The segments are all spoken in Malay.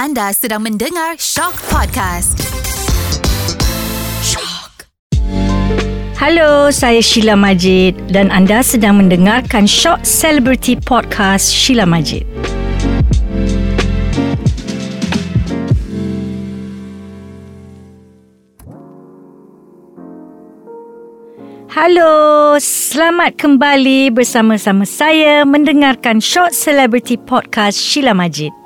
Anda sedang mendengar Shock Podcast. Shock. Halo, saya Sheila Majid dan anda sedang mendengarkan Shock Celebrity Podcast Sheila Majid. Halo, selamat kembali bersama-sama saya mendengarkan Short Celebrity Podcast Sheila Majid.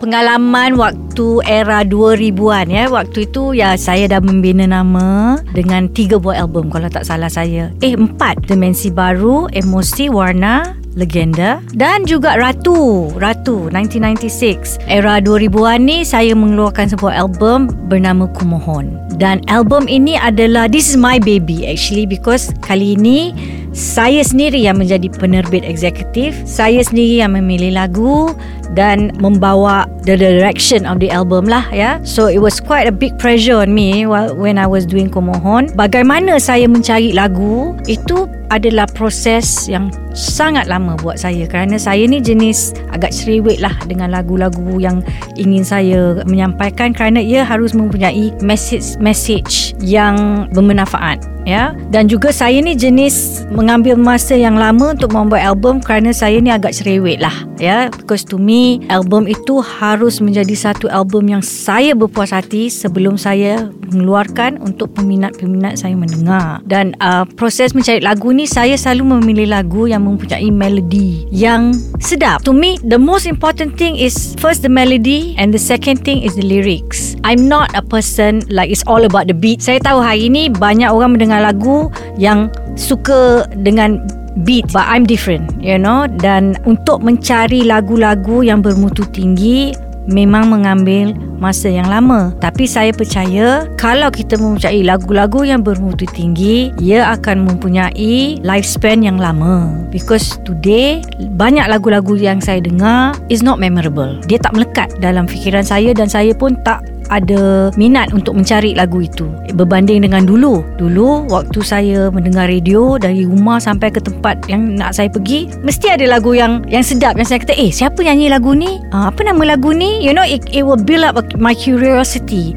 Pengalaman waktu era 2000-an ya. Waktu itu ya saya dah membina nama dengan tiga buah album kalau tak salah saya. Eh, empat. Dimensi Baru, Emosi, Warna, Legenda dan juga Ratu Ratu 1996 era 2000-an ni saya mengeluarkan sebuah album bernama Kumohon dan album ini adalah this is my baby actually because kali ini saya sendiri yang menjadi penerbit eksekutif saya sendiri yang memilih lagu dan membawa the direction of the album lah ya. So it was quite a big pressure on me when I was doing Kumohon bagaimana saya mencari lagu itu adalah proses yang sangat lama buat saya. Kerana saya ni jenis agak cerewet lah dengan lagu-lagu yang ingin saya menyampaikan kerana ia harus mempunyai message message yang bermanfaat ya. Dan juga saya ni jenis mengambil masa yang lama untuk membuat album kerana saya ni agak cerewet lah ya. Because to me album itu harus menjadi satu album yang saya berpuas hati sebelum saya mengeluarkan untuk peminat-peminat saya mendengar. Dan uh, proses mencari lagu ni saya selalu memilih lagu yang mempunyai melodi yang sedap. To me the most important thing is first the melody and the second thing is the lyrics. I'm not a person like it's all about the beat. Saya tahu hari ni banyak orang mendengar lagu yang suka dengan beat but I'm different you know? Dan untuk mencari lagu-lagu yang bermutu tinggi memang mengambil masa yang lama. Tapi saya percaya kalau kita mempunyai lagu-lagu yang bermutu tinggi ia akan mempunyai lifespan yang lama. Because today banyak lagu-lagu yang saya dengar is not memorable. Dia tak melekat dalam fikiran saya dan saya pun tak ada minat untuk mencari lagu itu. Berbanding dengan dulu. Dulu waktu saya mendengar radio dari rumah sampai ke tempat yang nak saya pergi mesti ada lagu yang yang sedap. Yang saya kata eh siapa nyanyi lagu ni? Uh, apa nama lagu ni? You know it, it will build up my curiosity.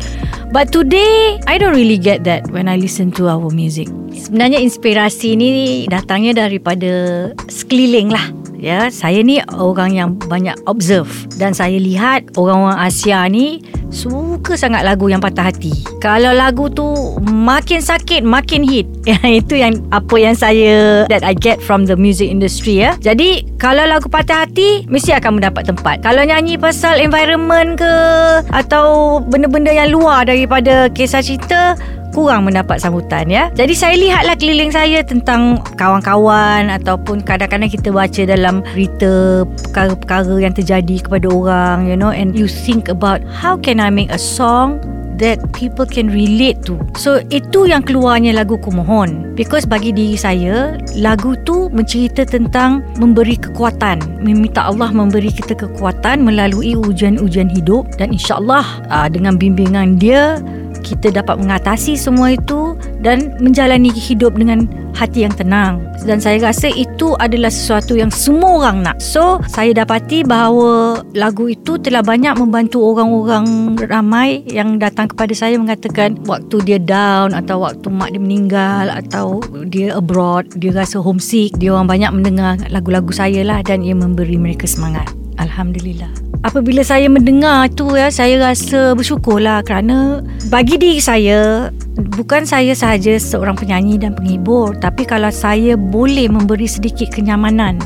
But today, I don't really get that when I listen to our music. Sebenarnya inspirasi ni datangnya daripada sekeliling lah. Ya, saya ni orang yang banyak observe dan saya lihat orang-orang Asia ni suka sangat lagu yang patah hati. Kalau lagu tu makin sakit, makin hit. Ya, itu yang apa yang saya that I get from the music industry ya. Jadi, kalau lagu patah hati mesti akan mendapat tempat. Kalau nyanyi pasal environment ke atau benda-benda yang luar daripada kisah cerita kurang mendapat sambutan ya. Jadi saya lihatlah keliling saya tentang kawan-kawan ataupun kadang-kadang kita baca dalam berita perkara-perkara yang terjadi kepada orang you know and you think about how can I make a song that people can relate to. So itu yang keluarnya lagu Kumohon. Because bagi diri saya, lagu tu mencerita tentang memberi kekuatan. Meminta Allah memberi kita kekuatan melalui ujian-ujian hidup dan insyaAllah uh, dengan bimbingan dia kita dapat mengatasi semua itu dan menjalani hidup dengan hati yang tenang. Dan saya rasa itu adalah sesuatu yang semua orang nak. So saya dapati bahawa lagu itu telah banyak membantu orang-orang ramai yang datang kepada saya mengatakan waktu dia down atau waktu mak dia meninggal atau dia abroad dia rasa homesick dia orang banyak mendengar lagu-lagu saya lah dan ia memberi mereka semangat. Alhamdulillah apabila saya mendengar tu ya saya rasa bersyukurlah kerana bagi diri saya bukan saya sahaja seorang penyanyi dan penghibur tapi kalau saya boleh memberi sedikit kenyamanan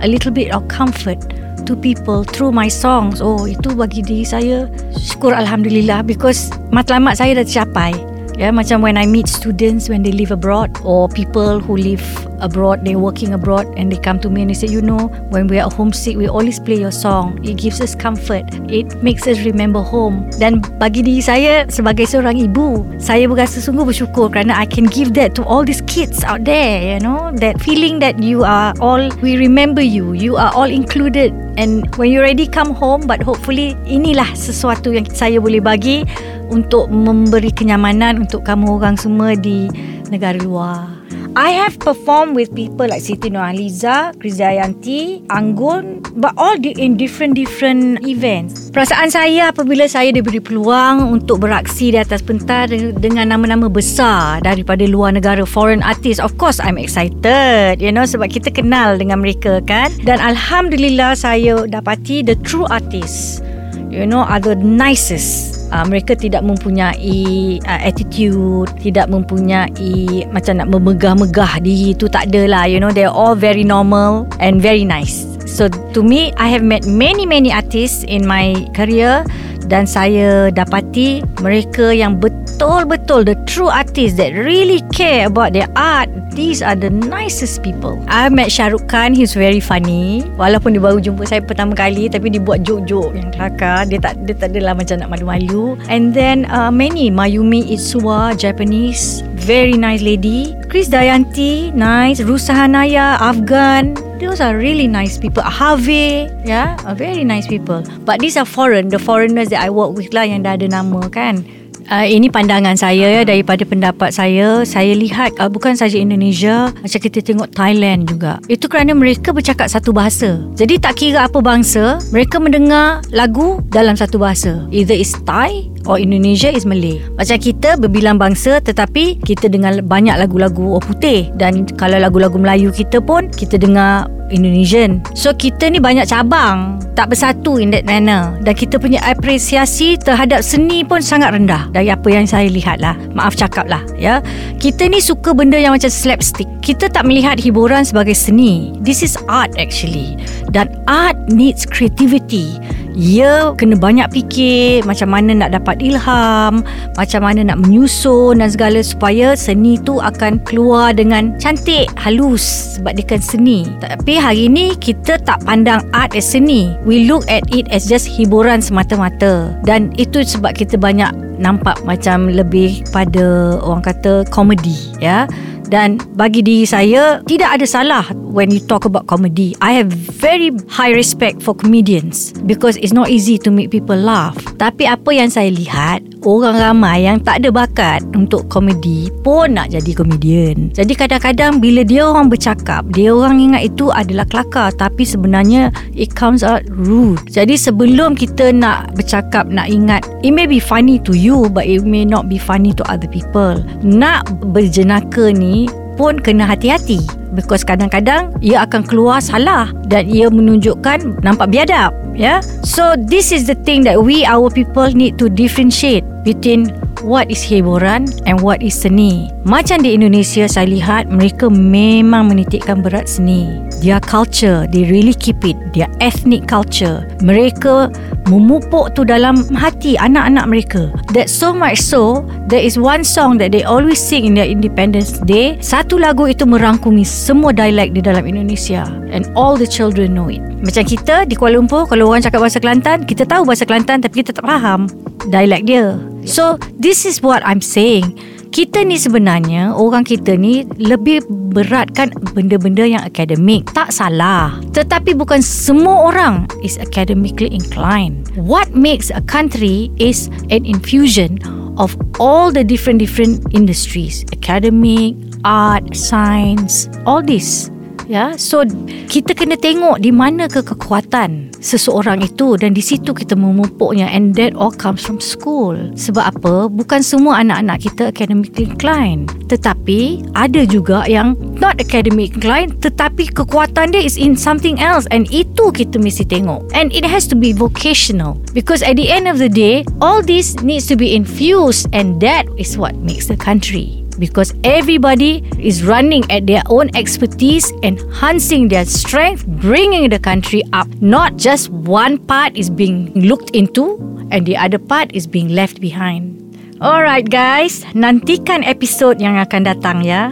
a little bit of comfort to people through my songs oh itu bagi diri saya syukur alhamdulillah because matlamat saya dah tercapai Ya, macam when I meet students when they live abroad or people who live abroad, they're working abroad and they come to me and they say, you know, when we are homesick, we always play your song. It gives us comfort. It makes us remember home. Dan bagi diri saya sebagai seorang ibu, saya berasa sungguh bersyukur kerana I can give that to all these kids out there, you know, that feeling that you are all, we remember you, you are all included. And when you ready come home, but hopefully inilah sesuatu yang saya boleh bagi untuk memberi kenyamanan untuk kamu orang semua di negara luar. I have performed with people like Siti Nurhaliza, Krizayanti, Anggun, but all di- in different different events. Perasaan saya apabila saya diberi peluang untuk beraksi di atas pentas dengan nama-nama besar daripada luar negara, foreign artist. Of course, I'm excited, you know, sebab kita kenal dengan mereka kan. Dan Alhamdulillah saya dapati the true artist, you know, are the nicest uh, mereka tidak mempunyai uh, attitude tidak mempunyai macam nak memegah-megah diri tu tak ada lah you know. They're all very normal and very nice. So to me I have met many many artists in my career dan saya dapati mereka yang betul-betul the true artists that really care about their art these are the nicest people. I met Shah Rukh Khan he's very funny. Walaupun dia baru jumpa saya pertama kali tapi dia buat joke-joke. Yang kelakar dia tak dia tak adalah macam nak malu-malu. And then uh, many Mayumi Itsuwa Japanese very nice lady. Chris Dayanti nice. Rusa Hanaya Afghan. Those are really nice people. Harvey, yeah, are very nice people. But these are foreign, the foreigners that I work with lah yang dah ada nama kan. Uh, ini pandangan saya ya daripada pendapat saya. Saya lihat uh, bukan saja Indonesia macam kita tengok Thailand juga. Itu kerana mereka bercakap satu bahasa. Jadi tak kira apa bangsa mereka mendengar lagu dalam satu bahasa. Either is Thai or Indonesia is Malay. Macam kita berbilang bangsa tetapi kita dengar banyak lagu-lagu orang putih. Dan kalau lagu-lagu Melayu kita pun kita dengar Indonesian. So kita ni banyak cabang. Tak bersatu in that manner. Dan kita punya apresiasi Terhadap seni pun sangat rendah. Dari apa yang saya lihat lah Maaf cakap lah ya. Kita ni suka benda yang macam slapstick. Kita tak melihat hiburan sebagai seni. This is art actually. Dan art needs creativity ia kena banyak fikir macam mana nak dapat ilham, macam mana nak menyusun dan segala supaya seni tu akan keluar dengan cantik, halus sebab dia kan seni. Tapi hari ni kita tak pandang art as seni. We look at it as just hiburan semata-mata. Dan itu sebab kita banyak nampak macam lebih pada orang kata komedi ya dan bagi diri saya tidak ada salah when you talk about comedy. I have very high respect for comedians because it's not easy to make people laugh. Tapi apa yang saya lihat orang ramai yang tak ada bakat untuk komedi pun nak jadi komedian. Jadi kadang-kadang bila dia orang bercakap dia orang ingat itu adalah kelakar tapi sebenarnya it comes out rude. Jadi sebelum kita nak bercakap nak ingat it may be funny to you but it may not be funny to other people. Nak berjenaka ni pun kena hati-hati because kadang-kadang ia akan keluar salah dan ia menunjukkan nampak biadab ya yeah? so this is the thing that we our people need to differentiate between what is hiburan and what is seni. Macam di Indonesia saya lihat mereka memang menitikkan berat seni. Their culture they really keep it. Their ethnic culture. Mereka memupuk tu dalam hati anak-anak mereka. That so much so there is one song that they always sing in their independence day. Satu lagu itu merangkumi semua dialek di dalam Indonesia. And all the children know it. Macam kita di Kuala Lumpur kalau orang cakap bahasa Kelantan kita tahu bahasa Kelantan tapi kita tak faham dialek dia. So this is what I'm saying. Kita ni sebenarnya orang kita ni lebih beratkan benda-benda yang akademik. Tak salah. Tetapi bukan semua orang is academically inclined. What makes a country is an infusion of all the different different industries. Academic art science all this ya so kita kena tengok di mana ke kekuatan seseorang itu dan di situ kita memupuknya and that all comes from school. Sebab apa? Bukan semua anak-anak kita academically inclined. Tetapi ada juga yang not academic inclined tetapi kekuatan dia is in something else and itu kita mesti tengok. And it has to be vocational because at the end of the day all this needs to be infused and that is what makes the country because everybody is running at their own expertise, enhancing their strength, bringing the country up. Not just one part is being looked into and the other part is being left behind. Alright guys, nantikan episod yang akan datang ya.